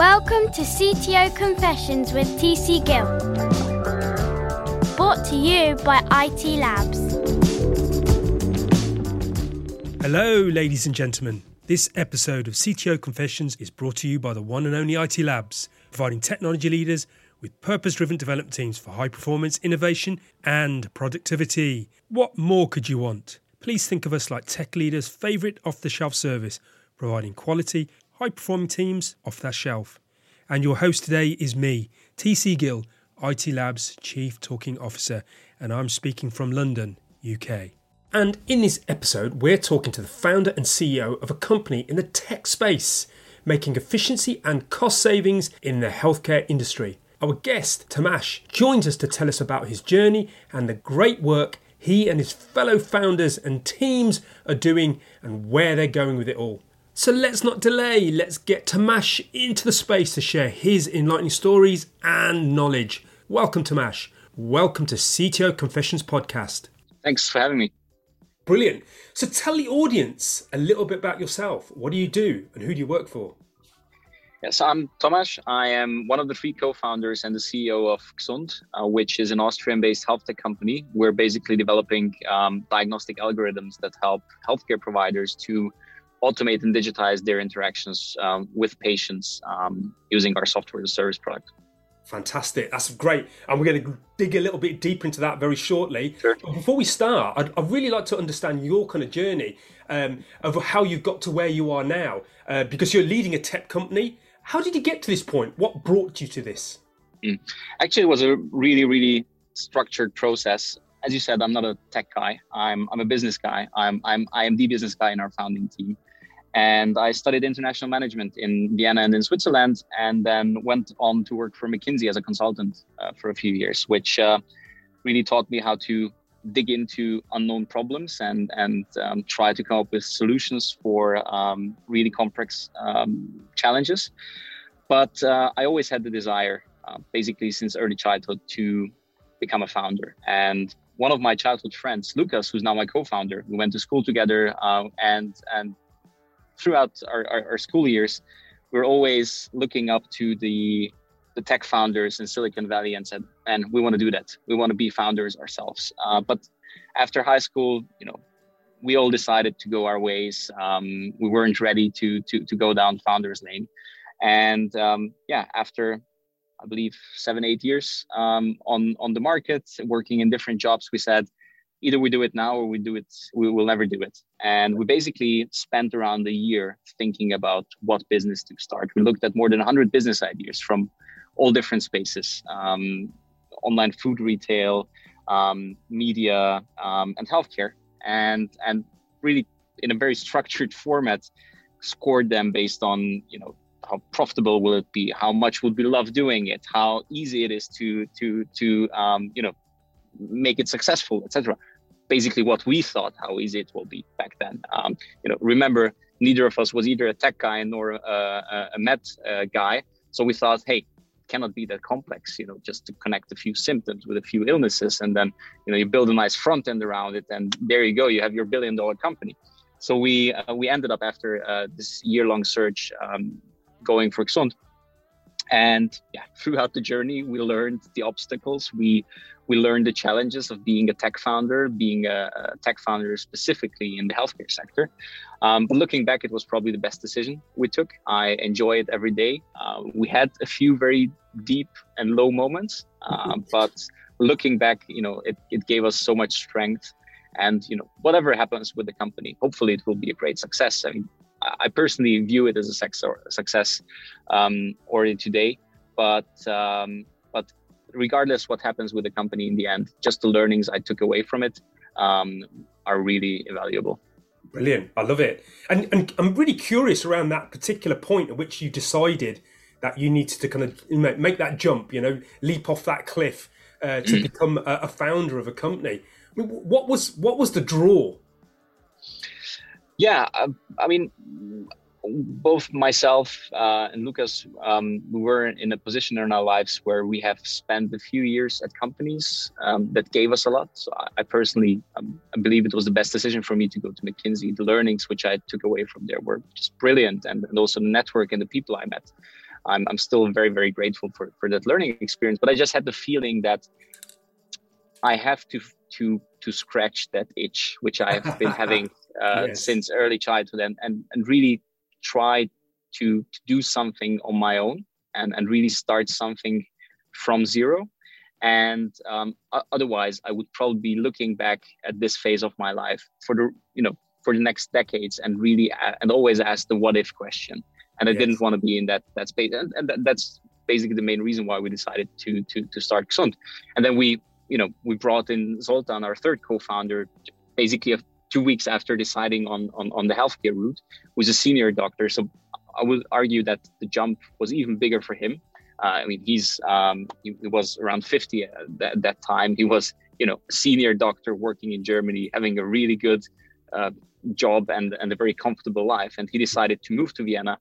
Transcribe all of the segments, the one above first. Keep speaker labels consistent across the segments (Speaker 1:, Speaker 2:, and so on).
Speaker 1: Welcome to CTO Confessions with TC Gill. Brought to you by IT Labs.
Speaker 2: Hello, ladies and gentlemen. This episode of CTO Confessions is brought to you by the one and only IT Labs, providing technology leaders with purpose driven development teams for high performance, innovation, and productivity. What more could you want? Please think of us like tech leaders' favourite off the shelf service, providing quality, high performing teams off that shelf. And your host today is me, TC Gill, IT Labs Chief Talking Officer, and I'm speaking from London, UK. And in this episode, we're talking to the founder and CEO of a company in the tech space, making efficiency and cost savings in the healthcare industry. Our guest, Tamash, joins us to tell us about his journey and the great work he and his fellow founders and teams are doing and where they're going with it all. So let's not delay, let's get Tomasz into the space to share his enlightening stories and knowledge. Welcome, Tomasz. Welcome to CTO Confessions Podcast.
Speaker 3: Thanks for having me.
Speaker 2: Brilliant. So tell the audience a little bit about yourself. What do you do and who do you work for?
Speaker 3: Yes, I'm Tomasz. I am one of the three co-founders and the CEO of Xund, uh, which is an Austrian-based health tech company. We're basically developing um, diagnostic algorithms that help healthcare providers to automate and digitize their interactions um, with patients um, using our software as a service product.
Speaker 2: Fantastic. That's great. And we're going to dig a little bit deeper into that very shortly.
Speaker 3: Sure.
Speaker 2: But before we start, I'd, I'd, really like to understand your kind of journey um, of how you've got to where you are now, uh, because you're leading a tech company. How did you get to this point? What brought you to this?
Speaker 3: Mm. Actually, it was a really, really structured process. As you said, I'm not a tech guy. I'm, I'm a business guy. I'm, I'm, I am the business guy in our founding team. And I studied international management in Vienna and in Switzerland, and then went on to work for McKinsey as a consultant uh, for a few years, which uh, really taught me how to dig into unknown problems and and um, try to come up with solutions for um, really complex um, challenges. But uh, I always had the desire, uh, basically since early childhood, to become a founder. And one of my childhood friends, Lucas, who's now my co-founder, we went to school together, uh, and and throughout our, our, our school years, we're always looking up to the the tech founders in Silicon Valley and said, "And we want to do that. We want to be founders ourselves." Uh, but after high school, you know, we all decided to go our ways. Um, we weren't ready to to to go down founders lane, and um, yeah, after I believe seven eight years um, on on the market, working in different jobs, we said, either we do it now or we do it we will never do it. And we basically spent around a year thinking about what business to start. We looked at more than 100 business ideas from all different spaces um, online food retail um, media um, and healthcare. And and really in a very structured format scored them based on you know how profitable will it be? How much would we love doing it? How easy it is to to to um, you know make it successful, etc. Basically, what we thought how easy it will be back then. Um, you know, remember, neither of us was either a tech guy nor a, a, med uh, guy, so we thought, hey, it cannot be that complex. You know, just to connect a few symptoms with a few illnesses, and then you know you build a nice front end around it, and there you go, you have your billion dollar company. So we uh, we ended up after uh, this year long search um, going for Xund. And yeah, throughout the journey, we learned the obstacles. We we learned the challenges of being a tech founder, being a, a tech founder specifically in the healthcare sector. Um, but looking back, it was probably the best decision we took. I enjoy it every day. Uh, we had a few very deep and low moments, uh, but looking back, you know, it, it gave us so much strength. And you know, whatever happens with the company, hopefully it will be a great success. I mean, I personally view it as a success um, already today, but um, but regardless what happens with the company in the end, just the learnings I took away from it um, are really invaluable.
Speaker 2: Brilliant. I love it. And, and I'm really curious around that particular point at which you decided that you needed to kind of make that jump, you know, leap off that cliff uh, to become a, a, founder of a company. I mean, what was what was the draw?
Speaker 3: Yeah, uh, I mean, both myself uh, and Lucas, um, we were in a position in our lives where we have spent a few years at companies um, that gave us a lot. So I, personally um, I believe it was the best decision for me to go to McKinsey. The learnings which I took away from there were just brilliant, and, and also the network and the people I met. I'm, I'm still very, very grateful for, for that learning experience. But I just had the feeling that I have to to to scratch that itch, which I've been having uh, yes. since early childhood, and, and and really try to to do something on my own and and really start something from zero. And um, otherwise, I would probably be looking back at this phase of my life for the you know for the next decades and really uh, and always ask the what if question. And I yes. didn't want to be in that that space, and, and that's basically the main reason why we decided to to to start Xund. And then we you know we brought in Zoltan, our third co-founder, basically two weeks after deciding on on, on the healthcare route, was a senior doctor. So I would argue that the jump was even bigger for him. Uh, I mean, he's um, he, he, was around 50 at that, that, time. He was, you know, a senior doctor working in Germany, having a really good uh, job and and a very comfortable life. And he decided to move to Vienna,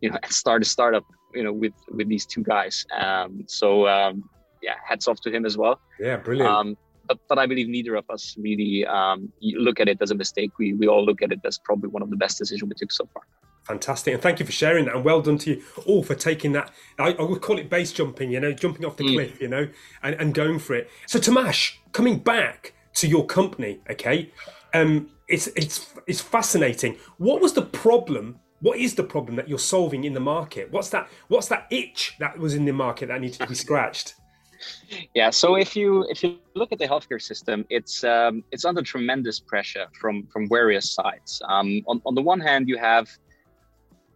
Speaker 3: you know, and start a startup, you know, with with these two guys. Um, so um, yeah, hats off to him as well.
Speaker 2: Yeah, brilliant.
Speaker 3: But, but I believe neither of us really um, look at it as a mistake. We we all look at it as probably one of the best decisions we took so far.
Speaker 2: Fantastic, and thank you for sharing that, and well done to you all for taking that. I, I would call it base jumping, you know, jumping off the mm. cliff, you know, and, and going for it. So, Tomasz, coming back to your company, okay, um, it's it's it's fascinating. What was the problem? What is the problem that you're solving in the market? What's that? What's that itch that was in the market that needed to be scratched?
Speaker 3: Yeah. So if you if you look at the healthcare system, it's um, it's under tremendous pressure from from various sides. Um, on on the one hand, you have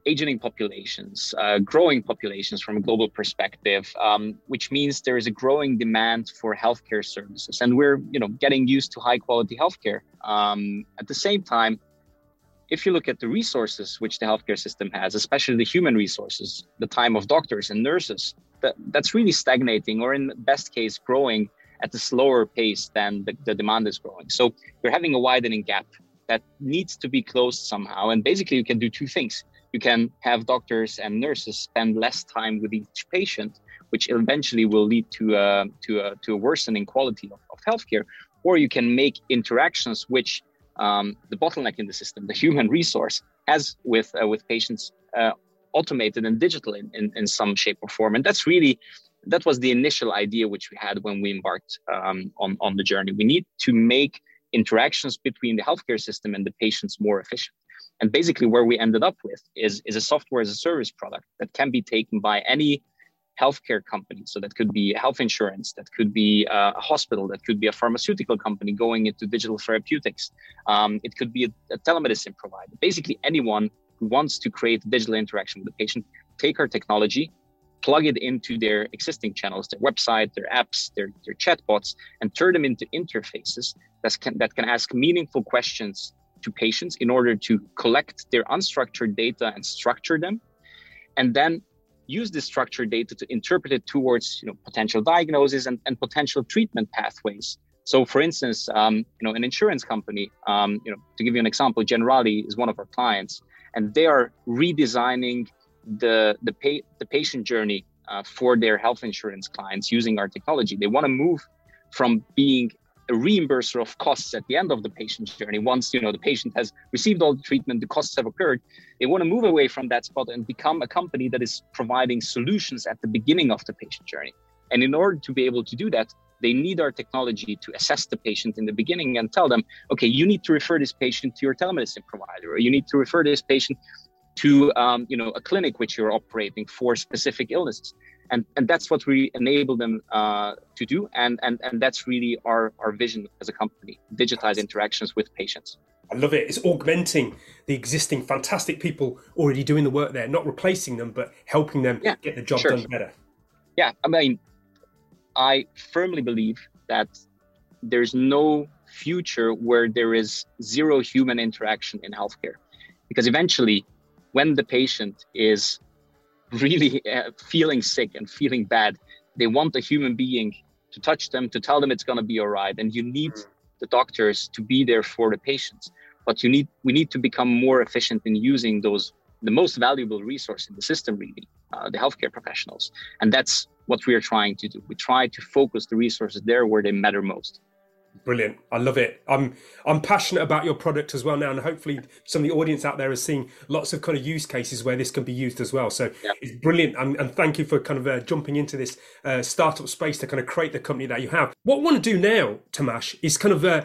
Speaker 3: aging populations, uh, growing populations from a global perspective, um, which means there is a growing demand for healthcare services, and we're you know getting used to high quality healthcare. Um, at the same time, if you look at the resources which the healthcare system has, especially the human resources, the time of doctors and nurses, that, that's really stagnating, or in best case, growing at a slower pace than the, the demand is growing. So you're having a widening gap that needs to be closed somehow. And basically, you can do two things you can have doctors and nurses spend less time with each patient, which eventually will lead to a, to a, to a worsening quality of, of healthcare. Or you can make interactions which um, the bottleneck in the system, the human resource, has with uh, with patients, uh, automated and digital in, in, in, some shape or form. And that's really that was the initial idea which we had when we embarked um, on on the journey. We need to make interactions between the healthcare system and the patients more efficient. And basically, where we ended up with is, is a software as a service product that can be taken by any healthcare company. So that could be health insurance, that could be uh, a hospital, that could be a pharmaceutical company going into digital therapeutics. Um, it could be a, a, telemedicine provider. Basically, anyone who wants to create digital interaction with the patient, take our technology, plug it into their existing channels, their website, their apps, their, their chatbots, and turn them into interfaces that can, that can ask meaningful questions to patients in order to collect their unstructured data and structure them and then use this structured data to interpret it towards you know potential diagnosis and, and potential treatment pathways. So for instance um, you know an insurance company um, you know to give you an example generali is one of our clients and they are redesigning the the, pay, the patient journey uh, for their health insurance clients using our technology they want to move from being a reimburser of costs at the end of the patient journey. Once you know the patient has received all the treatment, the costs have occurred. They want to move away from that spot and become a company that is providing solutions at the beginning of the patient journey. And in order to be able to do that, they need our technology to assess the patient in the beginning and tell them, okay, you need to refer this patient to your telemedicine provider, or you need to refer this patient to um, you know a clinic which you're operating for specific illnesses and and that's what we enable them uh, to do and and and that's really our our vision as a company digitize interactions with patients
Speaker 2: I love it. It's augmenting the existing fantastic people already doing the work there, not replacing them, but helping them yeah, get the job sure. done better.
Speaker 3: Yeah, I mean, I firmly believe that there's no future where there is zero human interaction in healthcare, because eventually, when the patient is really uh, feeling sick and feeling bad, they want a human being to touch them, to tell them it's going to be all right. And you need mm. the doctors to be there for the patients. But you need we need to become more efficient in using those the most valuable resource in the system, really, uh, the healthcare professionals. And that's what we are trying to do. We try to focus the resources there where they matter most.
Speaker 2: Brilliant. I love it. I'm I'm passionate about your product as well now, and hopefully some of the audience out there is seeing lots of kind of use cases where this can be used as well. So yeah. it's brilliant, and, and, thank you for kind of uh, jumping into this uh, startup space to kind of create the company that you have. What I want to do now, Tomasz, is kind of uh,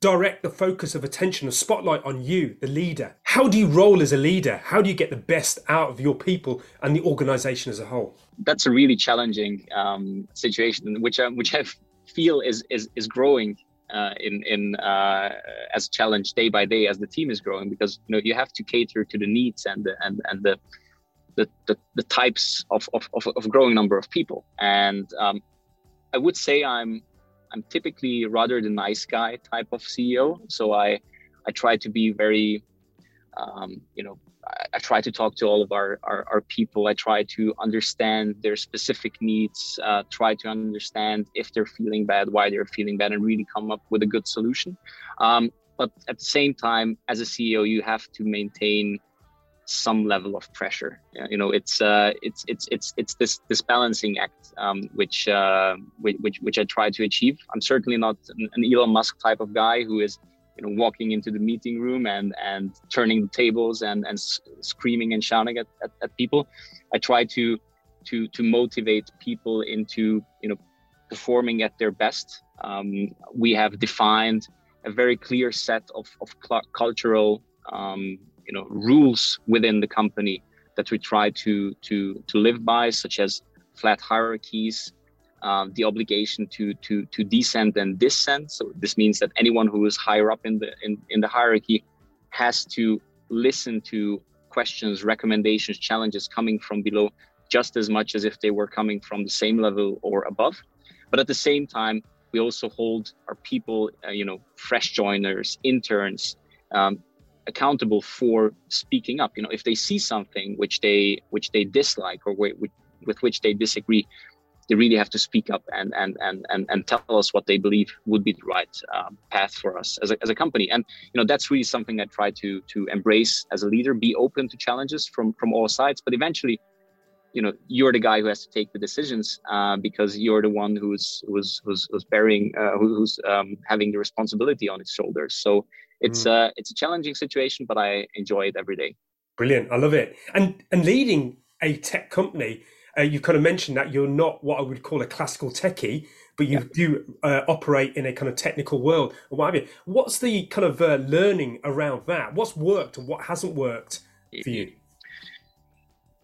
Speaker 2: direct the focus of attention, the spotlight on you, the leader. How do you roll as a leader? How do you get the best out of your people and the organization as a whole?
Speaker 3: That's a really challenging um, situation, which I, which I feel is is is growing uh, in in uh, as a challenge day by day as the team is growing because you know you have to cater to the needs and the and and the the, the, the types of, of, of, of growing number of people and um, I would say I'm I'm typically rather the nice guy type of CEO so I I try to be very um, you know I, try to talk to all of our, our, our, people. I try to understand their specific needs, uh, try to understand if they're feeling bad, why they're feeling bad, and really come up with a good solution. Um, but at the same time, as a CEO, you have to maintain some level of pressure. You know, it's uh, it's it's it's it's this this balancing act um, which, uh, which which I try to achieve. I'm certainly not an Elon Musk type of guy who is you know walking into the meeting room and and turning the tables and and screaming and shouting at, at, at people i try to to to motivate people into you know performing at their best um, we have defined a very clear set of, of cultural um, you know rules within the company that we try to to to live by such as flat hierarchies um, the obligation to to to descend and descend. So this means that anyone who is higher up in the in, in the hierarchy has to listen to questions, recommendations, challenges coming from below just as much as if they were coming from the same level or above. But at the same time, we also hold our people, uh, you know, fresh joiners, interns, um, accountable for speaking up. You know, if they see something which they which they dislike or with, with which they disagree, they really have to speak up and and and and, and tell us what they believe would be the right um, path for us as a, as a company. And you know that's really something i try to to embrace as a leader be open to challenges from from all sides. But eventually you know you're the guy who has to take the decisions uh, because you're the one who's who's who's, who's bearing uh, who's um, having the responsibility on his shoulders. So it's mm. uh, it's a challenging situation but i enjoy it every day
Speaker 2: brilliant i love it and and leading a tech company uh, you kind of mentioned that you're not what I would call a classical techie, but you yeah. do uh, operate in a kind of technical world or what have you. What's the kind of uh, learning around that? What's worked and what hasn't worked for you?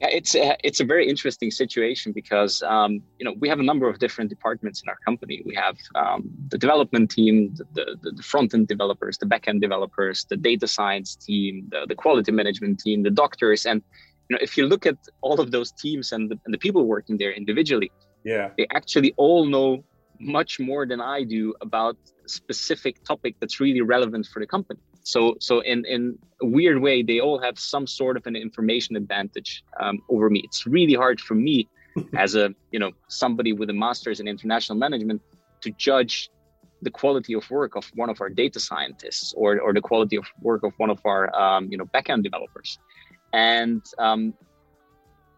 Speaker 3: Yeah, it's a, it's a very interesting situation because um, you know we have a number of different departments in our company. We have um, the development team, the, the, the front end developers, the back end developers, the data science team, the, the quality management team, the doctors, and you know if you look at all of those teams and the, and the people working there individually
Speaker 2: yeah.
Speaker 3: they actually all know much more than i do about a specific topic that's really relevant for the company so so in in a weird way they all have some sort of an information advantage um, over me. It's really hard for me as a you know somebody with a master's in international management to judge the quality of work of one of our data scientists or, or the quality of work of one of our um, you know backend developers. And um,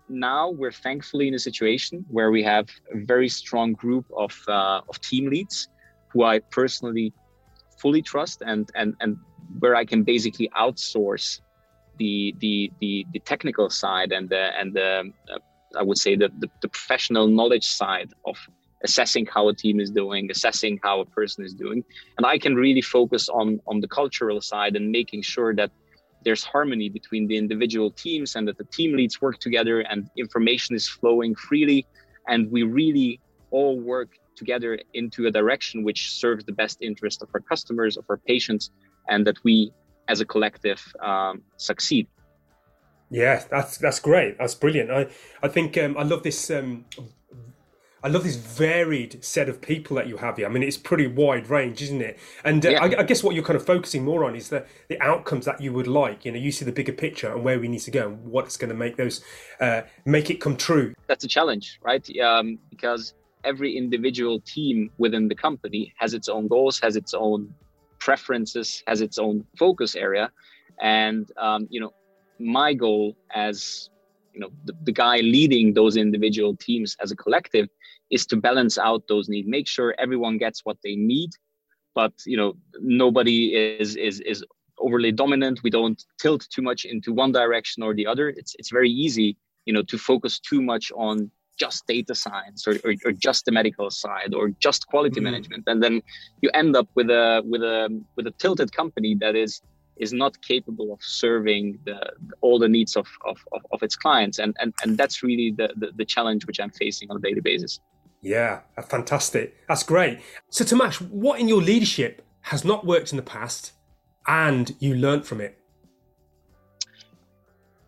Speaker 3: now we're thankfully in a situation where we have a very strong group of, uh, of team leads who I personally fully trust and, and, and where I can basically outsource the, the, the, the technical side and the, and the, uh, I would say the, the, the professional knowledge side of assessing how a team is doing, assessing how a person is doing. And I can really focus on, on the cultural side and making sure that there's harmony between the individual teams and that the team leads work together and information is flowing freely and we really all work together into a direction which serves the best interest of our customers of our patients and that we as a collective um, succeed
Speaker 2: yeah that's that's great that's brilliant i i think um, i love this um, I love this varied set of people that you have here. I mean, it's pretty wide range, isn't it? And uh, yeah. I, I, guess what you're kind of focusing more on is the the outcomes that you would like. You know, you see the bigger picture and where we need to go and what's going to make those uh, make it come true.
Speaker 3: That's a challenge, right? Um, because every individual team within the company has its own goals, has its own preferences, has its own focus area, and um, you know, my goal as you know the, the guy leading those individual teams as a collective is to balance out those needs, make sure everyone gets what they need, but you know nobody is is is overly dominant. We don't tilt too much into one direction or the other. It's it's very easy, you know, to focus too much on just data science or, or, or just the medical side or just quality mm. management, and then you end up with a with a with a tilted company that is is not capable of serving the, all the needs of, of, of, of, its clients. And, and, and that's really the, the, the challenge which I'm facing on a daily basis.
Speaker 2: Yeah, fantastic. That's great. So, Tomasz, what in your leadership has not worked in the past and you learned from it?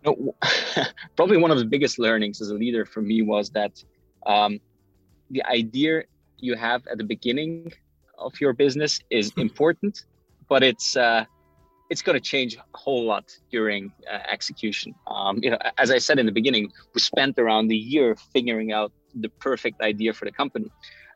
Speaker 3: No, probably one of the biggest learnings as a leader for me was that um, the idea you have at the beginning of your business is important, but it's uh, it's going to change a whole lot during uh, execution. Um, you know, as I said in the beginning, we spent around a year figuring out the perfect idea for the company.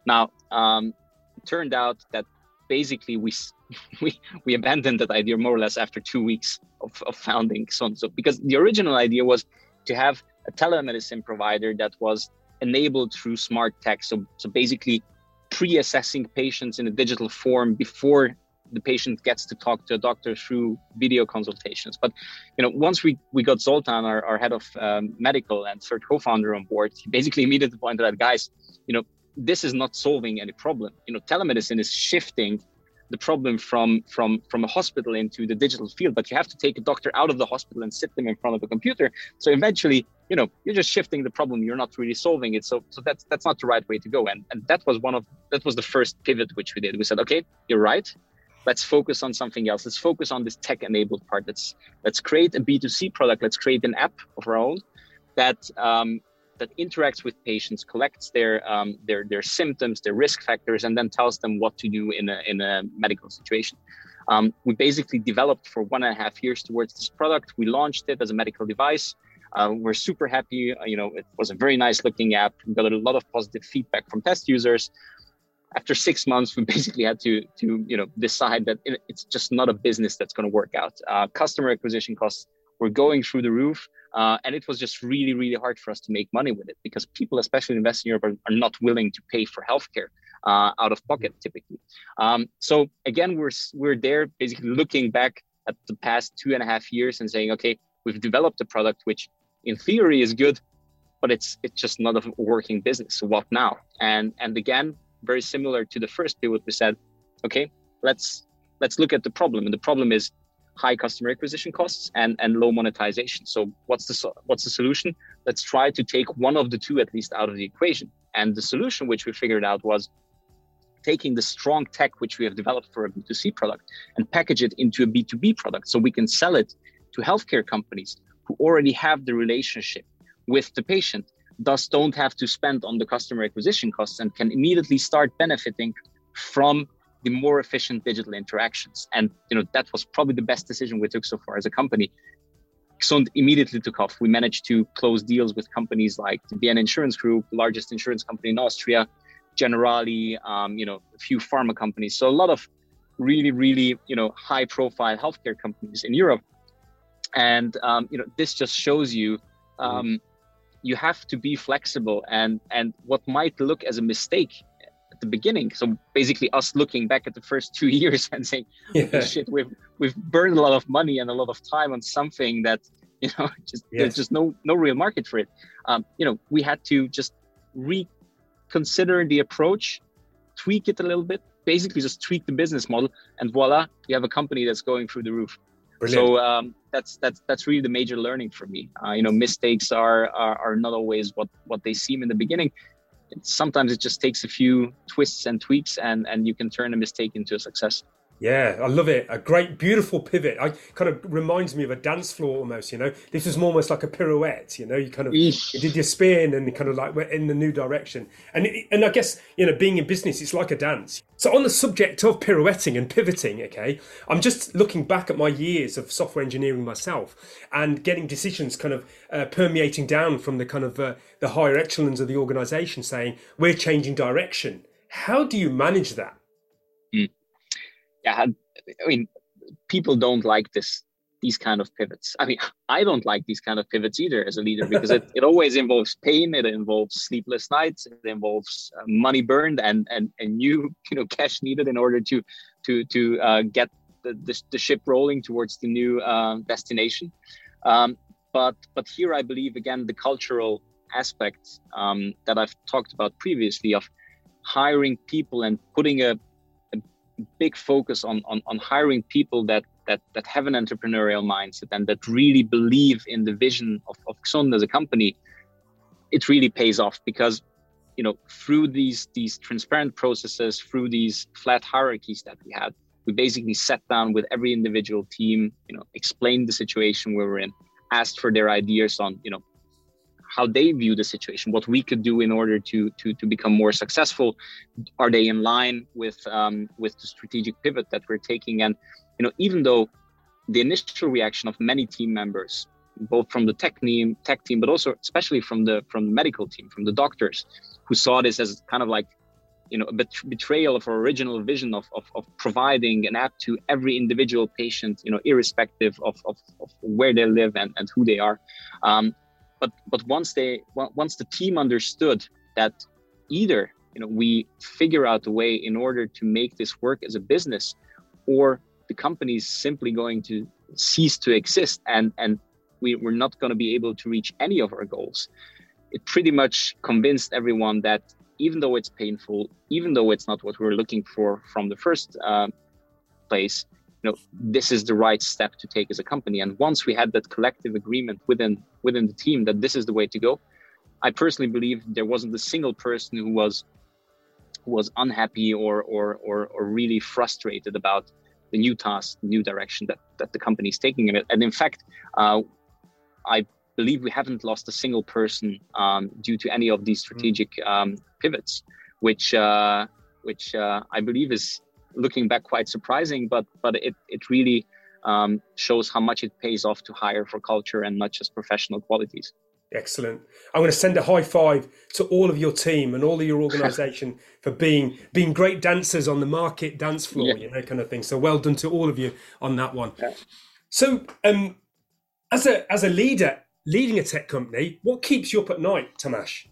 Speaker 3: Now, um, it turned out that basically we we we abandoned that idea more or less after two weeks of, of founding. So because the original idea was to have a telemedicine provider that was enabled through smart tech. So so basically pre-assessing patients in a digital form before the patient gets to talk to a doctor through video consultations. But you know, once we we got Zoltan, our, our head of um, medical and third co-founder on board, he basically immediately pointed out, guys, you know, this is not solving any problem. You know, telemedicine is shifting the problem from from from a hospital into the digital field but you have to take a doctor out of the hospital and sit them in front of a computer. So eventually you know you're just shifting the problem. You're not really solving it. So so that's that's not the right way to go. And and that was one of that was the first pivot which we did. We said okay you're right. Let's focus on something else. Let's focus on this tech enabled part. Let's let's create a b2c product. Let's create an app of our own that um, that interacts with patients collects their um, their their symptoms their risk factors and then tells them what to do in a in a medical situation. Um, we basically developed for one and a half years towards this product. We launched it as a medical device. Uh, we're super happy. Uh, you know it was a very nice looking app. We got a lot of positive feedback from test users. After six months, we basically had to to you know decide that it's just not a business that's going to work out. Uh, customer acquisition costs were going through the roof, uh, and it was just really really hard for us to make money with it because people, especially in Western Europe, are, are not willing to pay for healthcare uh, out of pocket typically. Um, so again, we're we're there basically looking back at the past two and a half years and saying, okay, we've developed a product which in theory is good, but it's it's just not a working business. So what now? And and again, very similar to the first pivot we said okay let's let's look at the problem and the problem is high customer acquisition costs and and low monetization. So what's the what's the solution? Let's try to take one of the two at least out of the equation. And the solution which we figured out was taking the strong tech which we have developed for a b2c product and package it into a b2b product so we can sell it to healthcare companies who already have the relationship with the patient thus don't have to spend on the customer acquisition costs and can immediately start benefiting from the more efficient digital interactions. And you know that was probably the best decision we took so far as a company. Xund immediately took off. We managed to close deals with companies like the Vienna Insurance Group, largest insurance company in Austria, Generali, um, you know, a few pharma companies. So a lot of really, really, you know, high-profile healthcare companies in Europe. And um, you know, this just shows you um, you have to be flexible and and what might look as a mistake at the beginning so basically us looking back at the first two years and saying yeah. shit we've we've burned a lot of money and a lot of time on something that you know just yes. there's just no no real market for it um, you know we had to just reconsider the approach tweak it a little bit basically just tweak the business model and voila you have a company that's going through the roof Brilliant. So um, that's that's that's really the major learning for me. Uh, you know, mistakes are, are, are not always what what they seem in the beginning. Sometimes it just takes a few twists and tweaks, and and you can turn a mistake into a success.
Speaker 2: Yeah, I love it. A great, beautiful pivot. I kind of reminds me of a dance floor almost. You know, this was almost like a pirouette. You know, you kind of you did your spin and you kind of like went in the new direction. And and I guess you know, being in business, it's like a dance. So on the subject of pirouetting and pivoting, okay, I'm just looking back at my years of software engineering myself and getting decisions kind of uh, permeating down from the kind of uh, the higher echelons of the organisation, saying we're changing direction. How do you manage that?
Speaker 3: Yeah, I mean, people don't like this these kind of pivots. I mean, I don't like these kind of pivots either as a leader because it, it always involves pain, it involves sleepless nights, it involves uh, money burned and and and new you know cash needed in order to to to uh, get the, the, the, ship rolling towards the new uh, destination. Um, but but here I believe again the cultural aspect um, that I've talked about previously of hiring people and putting a big focus on, on on hiring people that that that have an entrepreneurial mindset and that really believe in the vision of, of as a company, it really pays off because you know through these these transparent processes, through these flat hierarchies that we had, we basically sat down with every individual team, you know, explained the situation we were in, asked for their ideas on, you know, how they view the situation, what we could do in order to to to become more successful. Are they in line with um, with the strategic pivot that we're taking? And you know, even though the initial reaction of many team members, both from the tech team, tech team, but also especially from the from the medical team, from the doctors, who saw this as kind of like, you know, a bet- betrayal of our original vision of, of, of providing an app to every individual patient, you know, irrespective of, of, of where they live and, and who they are. Um, but but once they once the team understood that either you know we figure out a way in order to make this work as a business, or the company is simply going to cease to exist and and we, we're not going to be able to reach any of our goals it pretty much convinced everyone that even though it's painful even though it's not what we are looking for from the first uh, place you know this is the right step to take as a company and once we had that collective agreement within within the team that this is the way to go i personally believe there wasn't a single person who was who was unhappy or or or, or really frustrated about the new task, new direction that, that the company is taking it. And in fact, uh, I believe we haven't lost a single person um, due to any of these strategic um, pivots, which uh, which uh, I believe is looking back quite surprising, but but it it really um, shows how much it pays off to hire for culture and not just professional qualities.
Speaker 2: Excellent. I'm going to send a high five to all of your team and all of your organisation for being being great dancers on the market dance floor, yeah. you know, kind of thing. So well done to all of you on that one. Yeah. So, um, as a as a leader leading a tech company, what keeps you up at night, Tamash?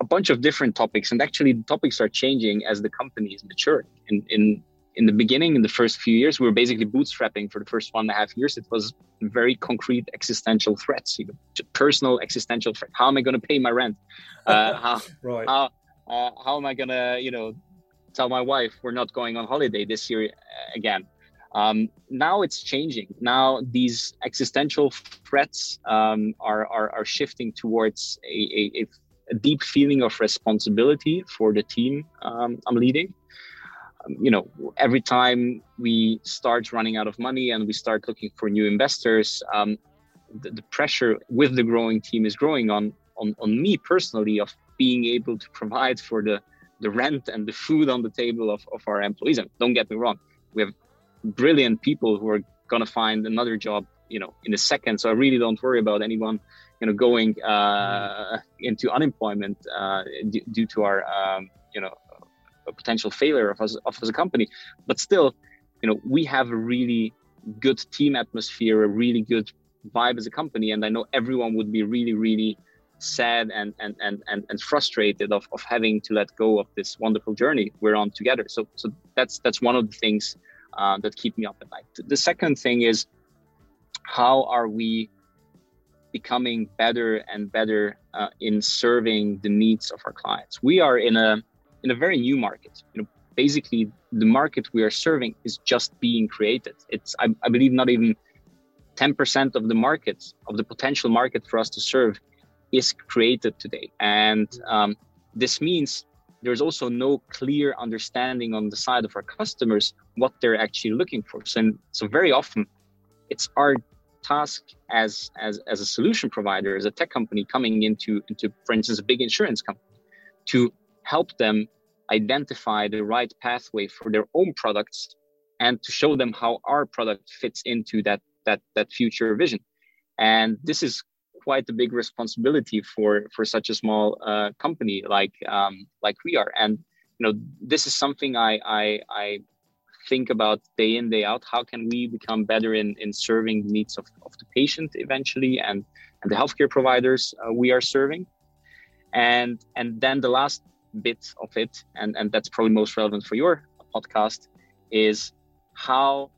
Speaker 3: A bunch of different topics, and actually, the topics are changing as the company is maturing. In in in the beginning, in the first few years, we were basically bootstrapping for the first one and a half years. It was very concrete existential threats, you know, personal existential threat. How am I going to pay my rent? Uh, how, right. how, uh, how am I going to, you know, tell my wife we're not going on holiday this year uh, again? Um, now it's changing. Now these existential threats um, are, are, are shifting towards a, a, a, deep feeling of responsibility for the team um, I'm leading. You know every time we start running out of money and we start looking for new investors um, the, the, pressure with the growing team is growing on, on on me personally of being able to provide for the the rent and the food on the table of, of our employees. And don't get me wrong we have brilliant people who are to find another job you know in a second. So i really don't worry about anyone you know going uh, into unemployment uh, d- due to our um, you know a potential failure of us, of as a company. But still, you know, we have a really good team atmosphere, a really good vibe as a company, and I know everyone would be really, really sad and and and and, and frustrated of, of having to let go of this wonderful journey we're on together. So so that's that's one of the things uh, that keep me up at night. The second thing is how are we becoming better and better uh, in serving the needs of our clients? We are in a in a very new market. You know, basically the market we are serving is just being created. It's I, I believe not even 10% of the market of the potential market for us to serve is created today, and um, this means there's also no clear understanding on the side of our customers what they're actually looking for. So, so very often, it's our task as as as a solution provider, as a tech company coming into into, for instance, a big insurance company, to help them identify the right pathway for their own products and to show them how our product fits into that that that future vision. And this is quite a big responsibility for for such a small uh, company like um, like we are. And you know this is something I, I i think about day in day out how can we become better in in serving the needs of, of the patient eventually and and the healthcare providers uh, we are serving? And and then the last bit of it and and that's probably most relevant for your podcast is how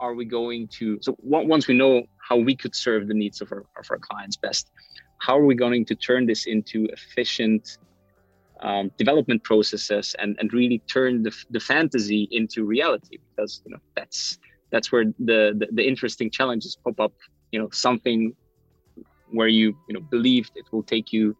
Speaker 3: are we going to so once we know how we could serve the needs of our, of our clients best how are we going to turn this into efficient um, development processes and, and really turn the, the fantasy into reality because you know that's that's where the, the, the interesting challenges pop up. You know something where you you know believed it will take you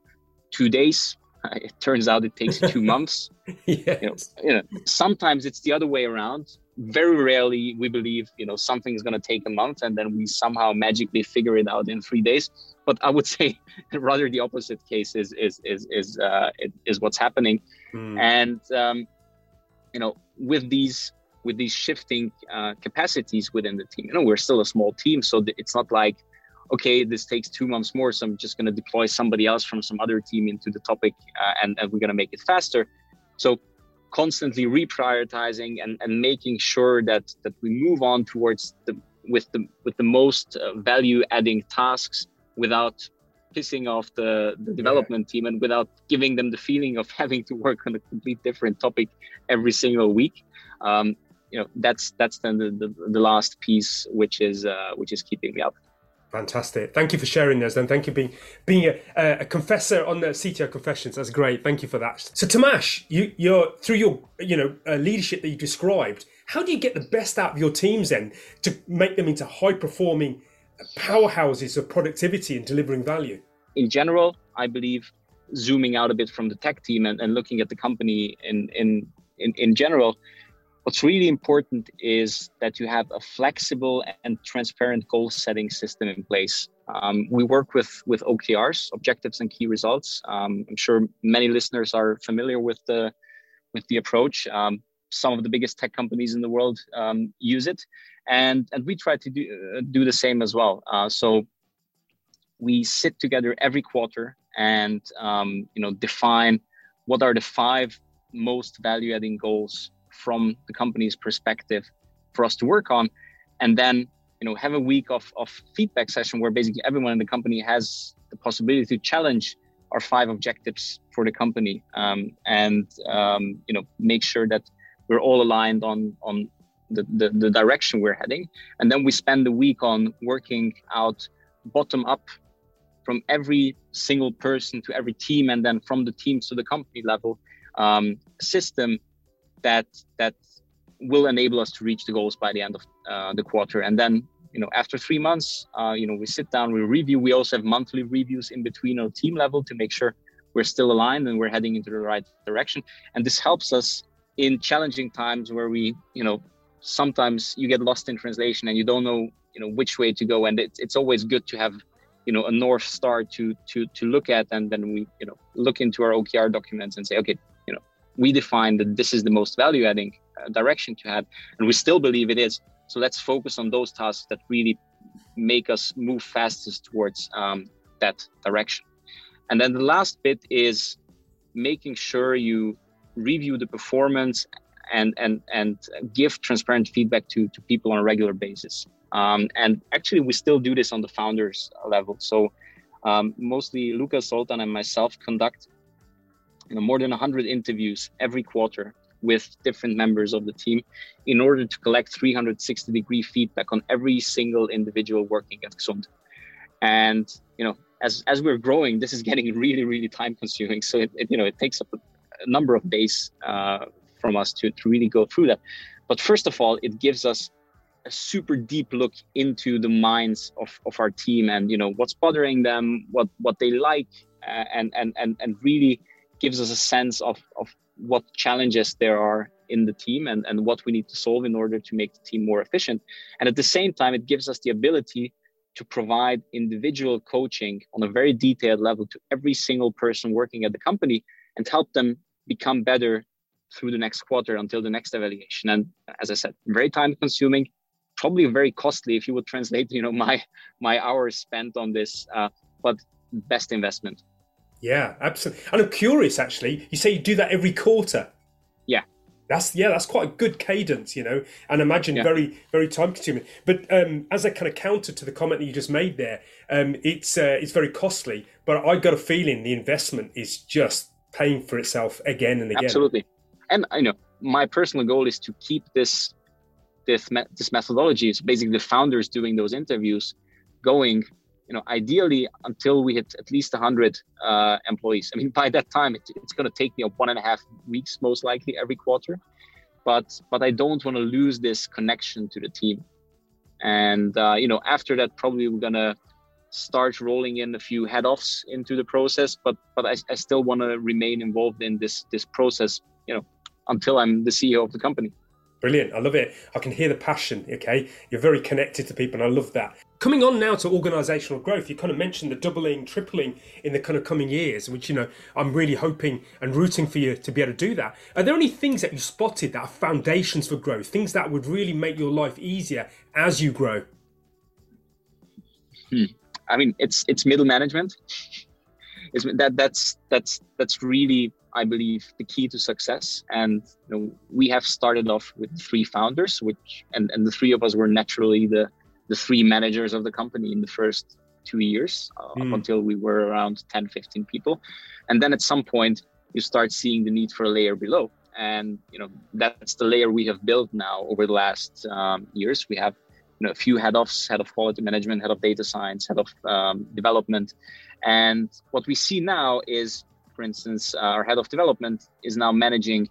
Speaker 3: two days it turns out it takes two months
Speaker 2: yes.
Speaker 3: you, know, you know sometimes it's the other way around very rarely we believe you know something is going to take a month and then we somehow magically figure it out in three days but i would say rather the opposite case is is is is, uh, is what's happening mm. and um, you know with these with these shifting uh, capacities within the team you know we're still a small team so it's not like okay this takes two months more so i'm just going to deploy somebody else from some other team into the topic uh, and, and we're going to make it faster. So constantly reprioritizing and, and making sure that that we move on towards the with the with the most uh, value adding tasks without pissing off the, the development yeah. team and without giving them the feeling of having to work on a complete different topic every single week. Um, you know that's that's then the, the, the last piece which is uh, which is keeping me up
Speaker 2: Fantastic. Thank you for sharing those. And thank you for being being a, a, confessor on the CTO confessions. That's great. Thank you for that. So Tomasz, you, you're through your you know uh, leadership that you described. How do you get the best out of your teams then to make them into high performing powerhouses of productivity and delivering value?
Speaker 3: In general, I believe zooming out a bit from the tech team and, and looking at the company in in in, in general, What's really important is that you have a flexible and transparent goal setting system in place. Um, we work with with OKRs, objectives and key results. Um, I'm sure many listeners are familiar with the with the approach. Um, some of the biggest tech companies in the world um, use it, and and we try to do uh, do the same as well. Uh, so we sit together every quarter and um, you know define what are the five most value adding goals from the company's perspective for us to work on. And then you know have a week of, of feedback session where basically everyone in the company has the possibility to challenge our five objectives for the company um, and um, you know make sure that we're all aligned on on the, the, the direction we're heading. And then we spend the week on working out bottom up from every single person to every team and then from the teams to the company level um, system that that will enable us to reach the goals by the end of uh, the quarter. And then you know after three months uh, you know we sit down we review. We also have monthly reviews in between our team level to make sure we're still aligned and we're heading into the right direction. And this helps us in challenging times where we you know sometimes you get lost in translation and you don't know you know which way to go. And it, it's always good to have you know a north star to to to look at. And then we you know look into our okr documents and say okay we define that this is the most value adding uh, direction to have and we still believe it is. So let's focus on those tasks that really make us move fastest towards um, that direction. And then the last bit is making sure you review the performance and and and give transparent feedback to to people on a regular basis. Um, and actually we still do this on the founders level. So um, mostly lucas Zoltan and myself conduct you know, more than 100 interviews every quarter with different members of the team in order to collect 360 degree feedback on every single individual working at Xund. And you know, as as we're growing, this is getting really really time consuming. So it, it you know it takes up a, a number of days uh, from us to to really go through that. But first of all, it gives us a super deep look into the minds of, of our team and you know what's bothering them, what what they like, uh, and and and and really gives us a sense of, of what challenges there are in the team and, and what we need to solve in order to make the team more efficient. And at the same time, it gives us the ability to provide individual coaching on a very detailed level to every single person working at the company and help them become better through the next quarter until the next evaluation. And as I said, very time consuming, probably very costly if you would translate, you know, my my hours spent on this, uh, but best investment.
Speaker 2: Yeah, absolutely. And I'm curious, actually. You say you do that every quarter.
Speaker 3: Yeah.
Speaker 2: That's yeah, that's quite a good cadence, you know, and imagine
Speaker 3: Yeah.
Speaker 2: very very time consuming. But um, as a kind of counter to the comment that you just made there, um, it's uh, it's very costly. But I got a feeling the investment is just paying for itself again and again.
Speaker 3: Absolutely. And I know my personal goal is to keep this this me- this methodology, so basically the founders doing those interviews, going. You know, ideally until we hit at least 100 uh, employees. I mean, by that time, it, it's going to take me one and a half weeks, most likely, every quarter. But but I don't want to lose this connection to the team. And uh, you know, after that, probably we're gonna start rolling in a few head offs into the process. But but I, I still want to remain involved in this this process. You know, until I'm the CEO of the company.
Speaker 2: Brilliant. I love it. I can hear the passion. Okay. You're very connected to people, and I love that. Coming on now to organizational growth, you kind of mentioned the doubling, tripling in the kind of coming years, which, you know, I'm really hoping and rooting for you to be able to do that. Are there any things that you spotted that are foundations for growth, things that would really make your life easier as you grow? Hmm.
Speaker 3: I mean, it's it's middle management. Is that that's that's that's really I believe the key to success. And you know, we have started off with three founders, which and and the three of us were naturally the the three managers of the company in the first two years uh, up
Speaker 2: Mm.
Speaker 3: until we were around 10 15 people. And then at some point you start seeing the need for a layer below. And you know that's the layer we have built now over the last um, years. We have you know a few head offs head of quality management head of data science head of um, development. And what we see now is for instance uh, our head of development is now managing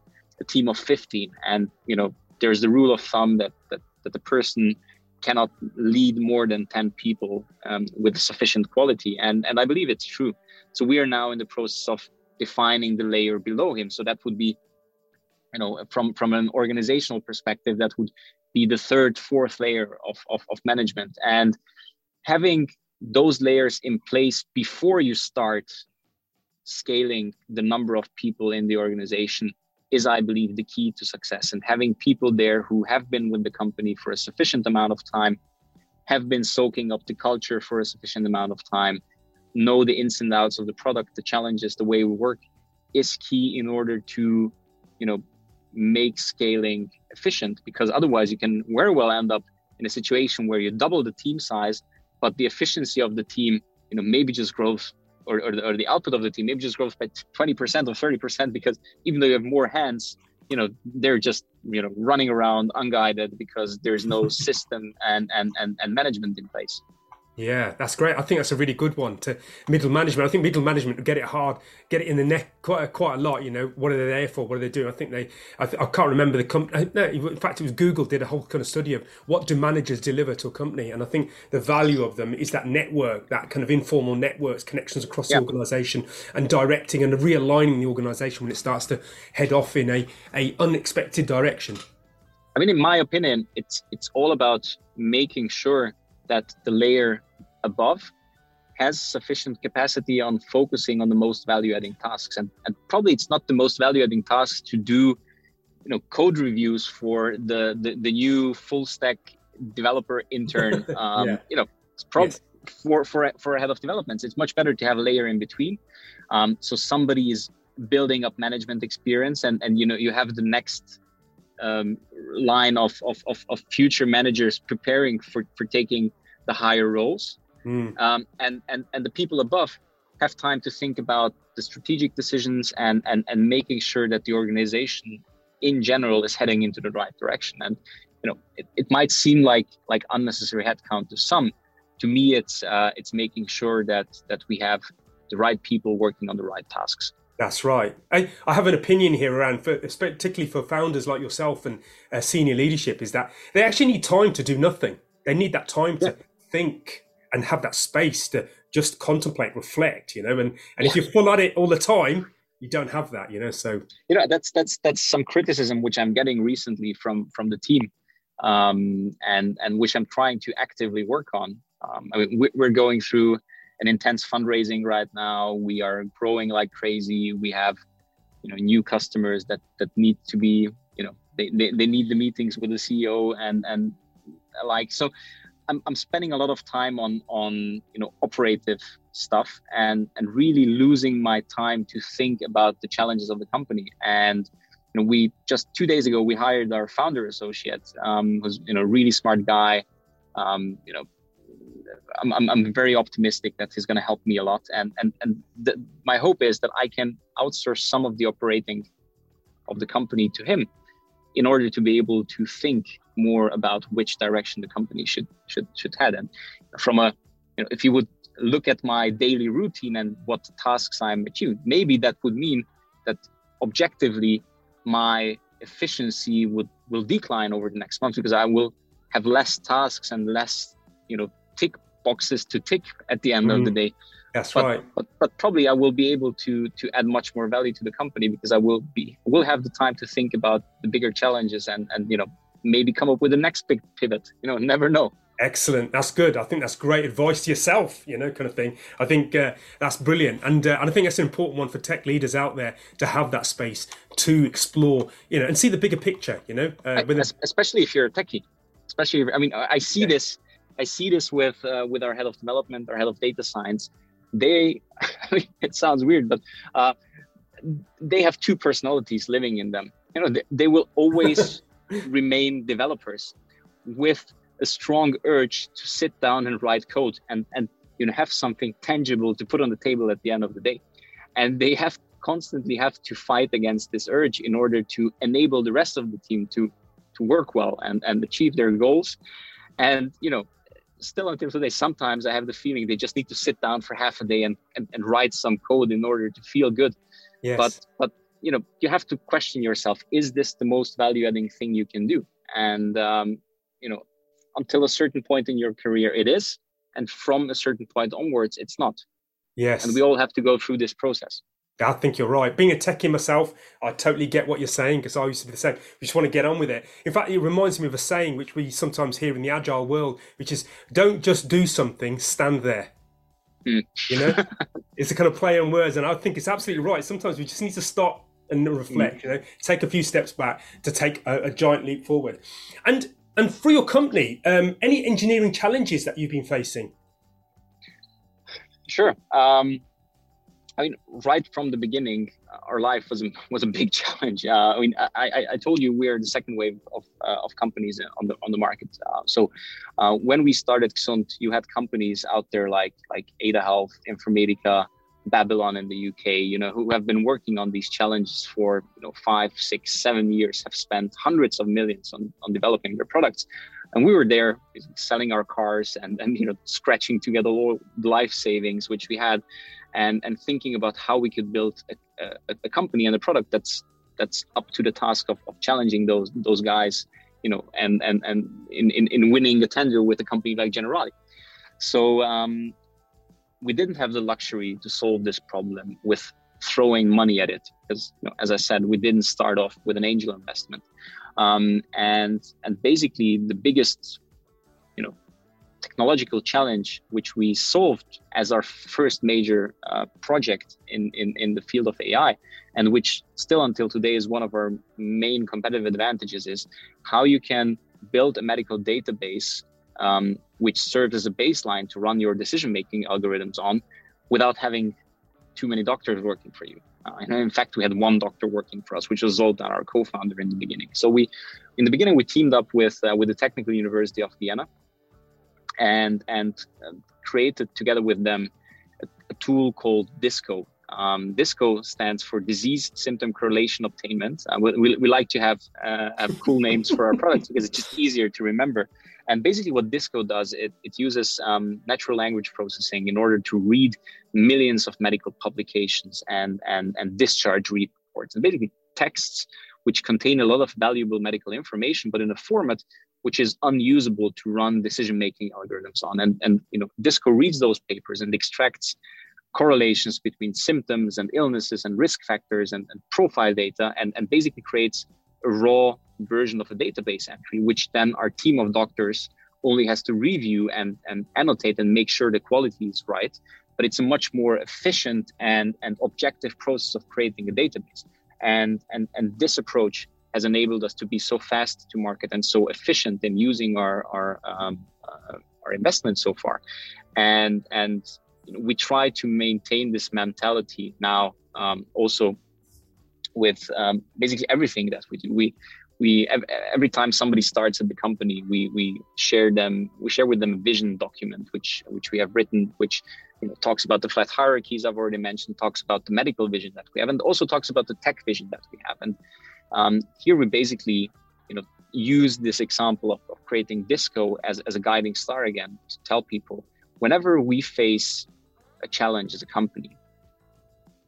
Speaker 3: a team of 15 and you know there's the rule of thumb that that, that the person cannot lead more than 10 people um, with sufficient quality. And and i believe it's true. So we are now in the process of defining the layer below him. So that would be you know from from an organizational perspective that would be the third fourth layer of of, of management. And having those layers in place before you start scaling the number of people in the organization is i believe the key to success. And having people there who have been with the company for a sufficient amount of time have been soaking up the culture for a sufficient amount of time know the ins and outs of the product the challenges the way we work is key in order to you know make scaling efficient. Because otherwise you can very well end up in a situation where you double the team size but the efficiency of the team you know maybe just grows or, or, the, or the output of the team maybe just grows by 20% or 30% because even though you have more hands you know they're just you know running around unguided because there's no system and, and and and management in place
Speaker 2: Yeah, that's great. I think that's a really good one to middle management. I think middle management get it hard, get it in the neck quite a, quite a lot. You know, what are they there for? What are they doing? I think they. I, th- I can't remember the company. Uh, no, in fact, it was Google did a whole kind of study of what do managers deliver to a company, and I think the value of them is that network, that kind of informal networks, connections across
Speaker 3: Yeah.
Speaker 2: the organisation, and directing and realigning the organisation when it starts to head off in a a unexpected direction.
Speaker 3: I mean, in my opinion, it's it's all about making sure that the layer above has sufficient capacity on focusing on the most value-adding tasks, and, and probably it's not the most value-adding tasks to do, you know, code reviews for the the, the new full stack developer intern. Um,
Speaker 2: Yeah.
Speaker 3: You know, it's prob-
Speaker 2: Yes.
Speaker 3: for for for a head of developments, it's much better to have a layer in between, um, so somebody is building up management experience, and and you know you have the next um, line of, of, of, of future managers preparing for, for taking the higher roles.
Speaker 2: Mm.
Speaker 3: Um, and, and, and the people above have time to think about the strategic decisions and, and, and making sure that the organization in general is heading into the right direction. And, you know, it, it might seem like, like unnecessary headcount to some. To me, it's, uh, it's making sure that, that we have the right people working on the right tasks.
Speaker 2: That's right. I, I have an opinion here around, for, particularly for founders like yourself and uh, senior leadership, is that they actually need time to do nothing. They need that time to think and have that space to just contemplate, reflect, you know. And, and if you're full at it all the time, you don't have that, you know. So
Speaker 3: you know that's that's that's some criticism which i'm getting recently from from the team um and and which i'm trying to actively work on um i mean we- we're going through an intense fundraising right now we are growing like crazy we have you know new customers that that need to be you know they they, they need the meetings with the ceo and and like so I'm, I'm spending a lot of time on on you know operative stuff and and really losing my time to think about the challenges of the company and you know, we just two days ago we hired our founder associate, um, who's you know really smart guy. Um, you know, I'm, I'm, very optimistic that he's going to help me a lot, and and and the, my hope is that I can outsource some of the operating of the company to him, in order to be able to think more about which direction the company should should should head. And from a you know, if you would look at my daily routine and what tasks I'm achieving, maybe that would mean that objectively my efficiency would will decline over the next month because I will have less tasks and less, you know, tick boxes to tick at the end mm, of the mm. day.
Speaker 2: That's
Speaker 3: but,
Speaker 2: right.
Speaker 3: But, but probably I will be able to to add much more value to the company because I will be will have the time to think about the bigger challenges and and you know maybe come up with the next big pivot. You know, never know.
Speaker 2: Excellent. That's good. I think that's great advice to yourself, you know, kind of thing. I think uh, that's brilliant. And, uh, and I think that's an important one for tech leaders out there to have that space to explore, you know, and see the bigger picture, you know.
Speaker 3: Uh, especially if you're a techie. Especially, if, I mean, I see yeah. this. I see this with uh, with our head of development, our head of data science. They, I mean, it sounds weird, but uh, they have two personalities living in them. You know, they, they will always remain developers with a strong urge to sit down and write code and and you know have something tangible to put on the table at the end of the day. And they have constantly have to fight against this urge in order to enable the rest of the team to to work well and and achieve their goals. And you know still until today sometimes i have the feeling they just need to sit down for half a day and and, and write some code in order to feel good. Yes. but but you know you have to question yourself is this the most value adding thing you can do and um, you know until a certain point in your career it is and from a certain point onwards it's not
Speaker 2: yes
Speaker 3: and we all have to go through this process
Speaker 2: I think you're right. Being a techie myself, I totally get what you're saying because I used to be the same. We just want to get on with it. In fact, it reminds me of a saying which we sometimes hear in the agile world, which is don't just do something, stand there. Mm. You know, it's a kind of play on words. And I think it's absolutely right. Sometimes we just need to stop and reflect, mm. you know, take a few steps back to take a, a giant leap forward. And and for your company, um, any engineering challenges that you've been facing?
Speaker 3: Sure. Um, I mean, right from the beginning, our life was a, was a big challenge. Uh, I mean, I, I, I, told you we're the second wave of, uh, of companies on the on the market. Uh, so, uh, when we started Xund, you had companies out there like like Ada Health, Infermedica, Babylon in the UK, you know, who have been working on these challenges for you know five, six, seven years, have spent hundreds of millions on, on developing their products, and we were there selling our cars and and you know scratching together all the life savings which we had, and and thinking about how we could build a, a, a company and a product that's that's up to the task of, of challenging those those guys, you know, and and and in, in, in winning a tender with a company like Generali. So um, we didn't have the luxury to solve this problem with throwing money at it. Because you know, as i said we didn't start off with an angel investment. Um, and and basically the biggest you know technological challenge which we solved as our first major uh, project in, in in the field of ai and which still until today is one of our main competitive advantages is how you can build a medical database um, which serves as a baseline to run your decision making algorithms on without having too many doctors working for you. Uh, and in fact, we had one doctor working for us, which was Zoltan, our co-founder in the beginning. So we, in the beginning, we teamed up with uh, with the Technical University of Vienna, and and uh, created together with them a, a tool called DISCO, um, DISCO stands for Disease Symptom Correlation Obtainment. Uh, we, we, like to have, uh, have cool names for our products because it's just easier to remember. And basically, what DISCO does, it, it uses um, natural language processing in order to read millions of medical publications and, and, and discharge reports, and basically texts which contain a lot of valuable medical information, but in a format which is unusable to run decision making algorithms on. And, and you know, DISCO reads those papers and extracts correlations between symptoms and illnesses and risk factors and, and profile data and, and basically creates a raw version of a database entry, which then our team of doctors only has to review and, and annotate and make sure the quality is right. But it's a much more efficient and, and objective process of creating a database. And, and, and this approach has enabled us to be so fast to market and so efficient in using our, our, um, uh, our investments so far. And, and we try to maintain this mentality now um, also with um, basically everything that we do. We we every time somebody starts at the company, we we share them we share with them a vision document which which we have written, which you know talks about the flat hierarchies I've already mentioned, talks about the medical vision that we have, and also talks about the tech vision that we have. And um, here we basically you know use this example of, of creating disco as, as a guiding star again to tell people whenever we face a challenge as a company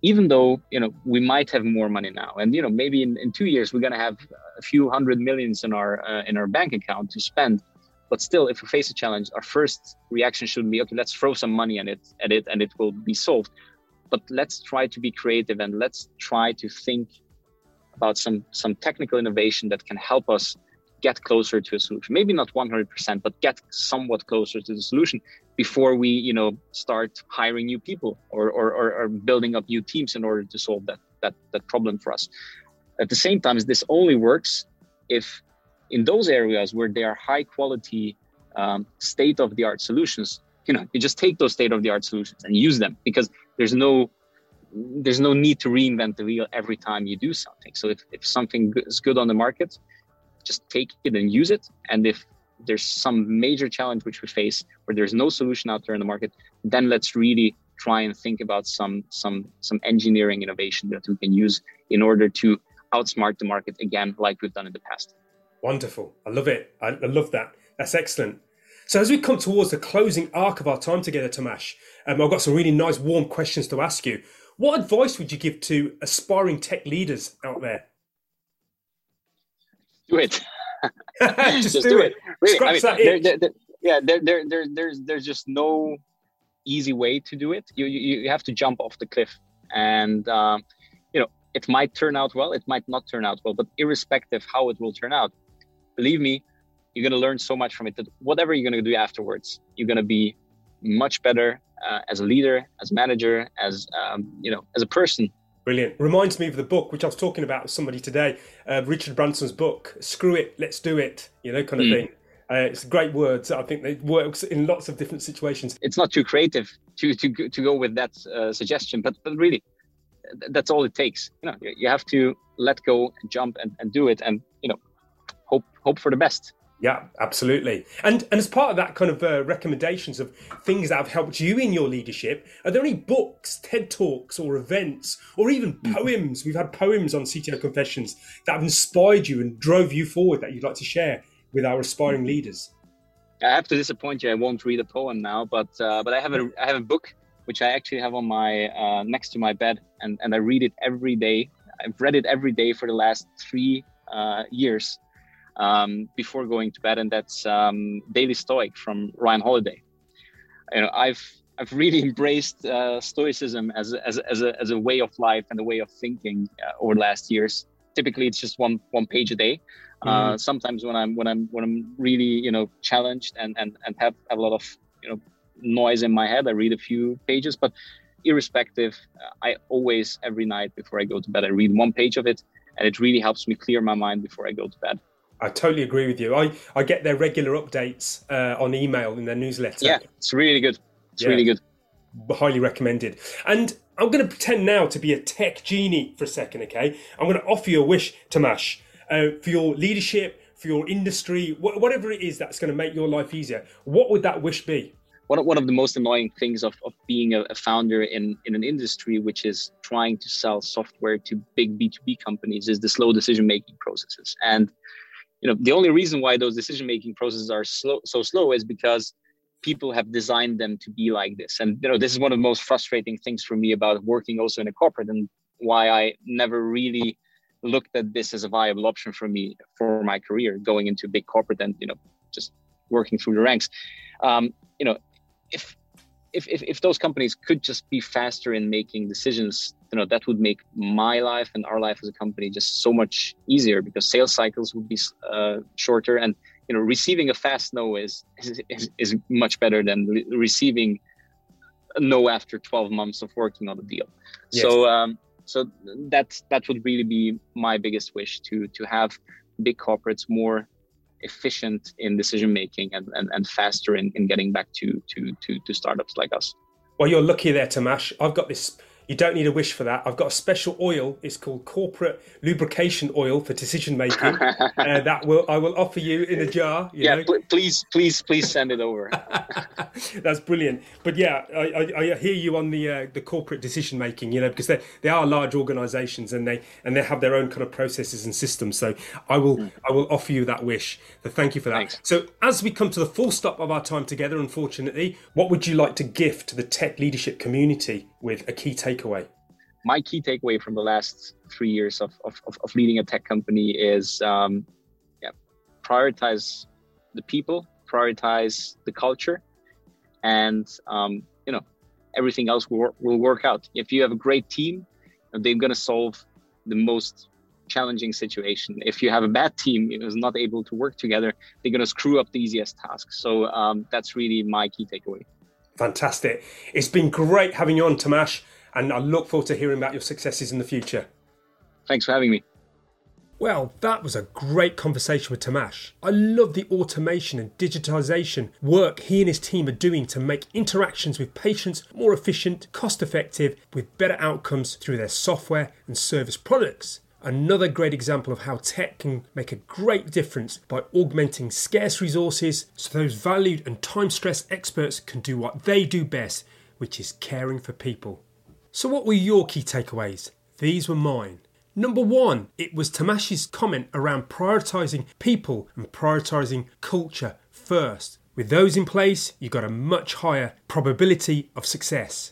Speaker 3: even though you know we might have more money now. And you know maybe in, in two years we're going to have a few hundred millions in our uh, in our bank account to spend. But still if we face a challenge our first reaction should be okay let's throw some money at it at it and it will be solved. But let's try to be creative and let's try to think about some some technical innovation that can help us get closer to a solution. Maybe not 100% but get somewhat closer to the solution before we you know start hiring new people or, or, or, or building up new teams in order to solve that, that that problem for us. At the same time this only works if in those areas where they are high quality um, state of the art solutions you know you just take those state of the art solutions and use them because there's no there's no need to reinvent the wheel every time you do something. So if, if something is good on the market just take it and use it and if there's some major challenge which we face where there's no solution out there in the market, then let's really try and think about some some some engineering innovation that we can use in order to outsmart the market again, like we've done in the past.
Speaker 2: Wonderful. I love it. I, I love that. That's excellent. So as we come towards the closing arc of our time together, Tomasz, um, I've got some really nice, warm questions to ask you. What advice would you give to aspiring tech leaders out there?
Speaker 3: Do it.
Speaker 2: just, just, do, it. it. Really, Scratch I mean,
Speaker 3: there, there, yeah, there, there, there, there's, there's just no easy way to do it. You, you, you have to jump off the cliff, and um, you know it might turn out well, it might not turn out well, but irrespective how it will turn out, believe me, you're gonna learn so much from it that whatever you're gonna do afterwards, you're gonna be much better uh, as a leader, as a manager, as um, you know, as a person
Speaker 2: Brilliant. Reminds me of the book, which I was talking about with somebody today, uh, Richard Branson's book, Screw It, Let's Do It, you know, kind of mm. thing. Uh, it's great words. I think it works in lots of different situations.
Speaker 3: It's not too creative to to, to go with that uh, suggestion, but, but really, that's all it takes. You know, you have to let go, and jump, and, and do it, and you know, hope hope for the best.
Speaker 2: Yeah, absolutely. And and as part of that kind of uh, recommendations of things that have helped you in your leadership, are there any books, TED talks, or events, or even mm. poems? We've had poems on CTO Confessions that have inspired you and drove you forward that you'd like to share with our aspiring leaders.
Speaker 3: I have to disappoint you. I won't read a poem now, but uh, but I have a I have a book which I actually have on my uh, next to my bed, and and I read it every day. I've read it every day for the last three uh, years um, before going to bed, and that's um, Daily Stoic from Ryan Holiday. You know, I've I've really embraced uh, Stoicism as a, as, as, a, as a way of life and a way of thinking uh, over the last years. Typically, it's just one one page a day. Mm-hmm. Uh, sometimes when I'm when I'm when I'm really you know challenged and and and have, have a lot of you know noise in my head, I read a few pages. But irrespective, I always every night before I go to bed, I read one page of it, and it really helps me clear my mind before I go to bed.
Speaker 2: I totally agree with you. I, I get their regular updates uh, on email in their newsletter.
Speaker 3: Yeah, it's really good. It's yeah. really good.
Speaker 2: Highly recommended. And I'm going to pretend now to be a tech genie for a second, okay? I'm going to offer you a wish, Tomasz, uh, for your leadership, for your industry, wh- whatever it is that's going to make your life easier. What would that wish be?
Speaker 3: One of, one of the most annoying things of, of being a, a founder in, in an industry which is trying to sell software to big B2B companies is the slow decision making processes. And you know the only reason why those decision making processes are slow so slow is because people have designed them to be like this. And you know this is one of the most frustrating things for me about working also in a corporate and why i never really looked at this as a viable option for me for my career going into big corporate and you know just working through the ranks. Um, you know if if, if, if those companies could just be faster in making decisions, you know, that would make my life and our life as a company just so much easier because sales cycles would be uh, shorter and, you know, receiving a fast no is, is, is much better than re- receiving a no after 12 months of working on the deal. Yes. So, um, so that, that would really be my biggest wish to, to have big corporates more efficient in decision making and, and, and faster in, in getting back to, to, to, to startups like us.
Speaker 2: Well, you're lucky there, Tomasz. I've got this You don't need a wish for that. I've got a special oil. It's called corporate lubrication oil for decision making. uh, that will I will offer you in a jar.
Speaker 3: yeah, pl- please, please, please send it over.
Speaker 2: That's brilliant. But yeah, I, I, I hear you on the uh, the corporate decision making. You know, because they they are large organisations and they and they have their own kind of processes and systems. So I will mm. I will offer you that wish. So thank you for that.
Speaker 3: Thanks.
Speaker 2: So as we come to the full stop of our time together, unfortunately, what would you like to gift to the tech leadership community with a key takeaway?
Speaker 3: My key takeaway from the last three years of, of, of leading a tech company is um, yeah, prioritize the people, prioritize the culture, and um, you know everything else will, will work out. If you have a great team, they're going to solve the most challenging situation. If you have a bad team who's not able to work together, they're going to screw up the easiest tasks. So um, that's really my key takeaway.
Speaker 2: Fantastic. It's been great having you on, Tomasz, and I look forward to hearing about your successes in the future.
Speaker 3: Thanks for having me.
Speaker 2: Well, that was a great conversation with Tomasz. I love the automation and digitization work he and his team are doing to make interactions with patients more efficient, cost effective, with better outcomes through their software and service products. Another great example of how tech can make a great difference by augmenting scarce resources so those valued and time stressed experts can do what they do best, which is caring for people. So, what were your key takeaways? These were mine. Number one, it was Tomasz's comment around prioritising people and prioritising culture first. With those in place, you've got a much higher probability of success.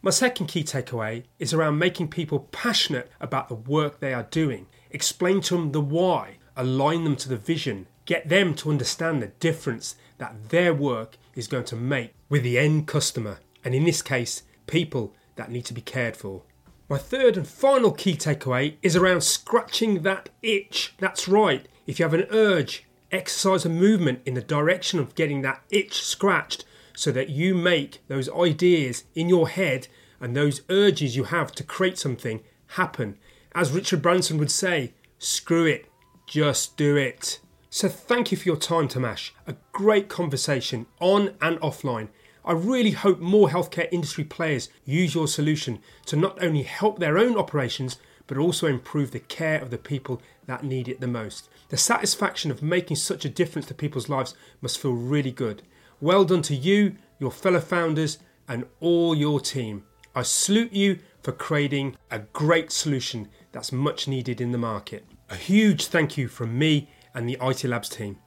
Speaker 2: My second key takeaway is around making people passionate about the work they are doing. Explain to them the why, align them to the vision, get them to understand the difference that their work is going to make with the end customer, and in this case, people that need to be cared for. My third and final key takeaway is around scratching that itch. That's right, if you have an urge, exercise a movement in the direction of getting that itch scratched so that you make those ideas in your head and those urges you have to create something happen. As Richard Branson would say, screw it, just do it. So thank you for your time, Tomasz. A great conversation on and offline. I really hope more healthcare industry players use your solution to not only help their own operations, but also improve the care of the people that need it the most. The satisfaction of making such a difference to people's lives must feel really good. Well done to you, your fellow founders, and all your team. I salute you for creating a great solution that's much needed in the market. A huge thank you from me and the IT Labs team.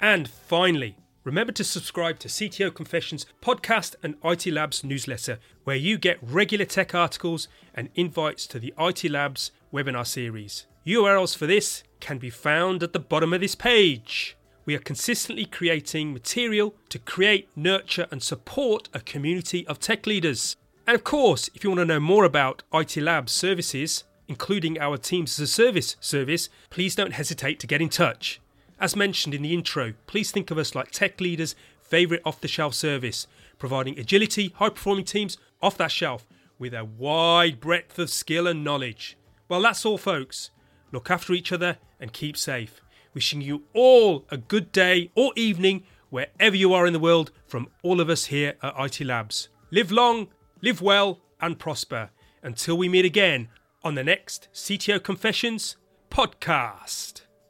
Speaker 2: And finally, remember to subscribe to CTO Confessions podcast and IT Labs newsletter, where you get regular tech articles and invites to the IT Labs webinar series. URLs for this can be found at the bottom of this page we are consistently creating material to create, nurture, and support a community of tech leaders. And of course, if you want to know more about IT Labs services, including our Teams as a Service service, please don't hesitate to get in touch. As mentioned in the intro, please think of us like tech leaders' favourite off the shelf service, providing agility, high performing teams off that shelf with a wide breadth of skill and knowledge. Well, that's all, folks. Look after each other and keep safe. Wishing you all a good day or evening wherever you are in the world from all of us here at IT Labs. Live long, live well, and prosper until we meet again on the next CTO Confessions podcast.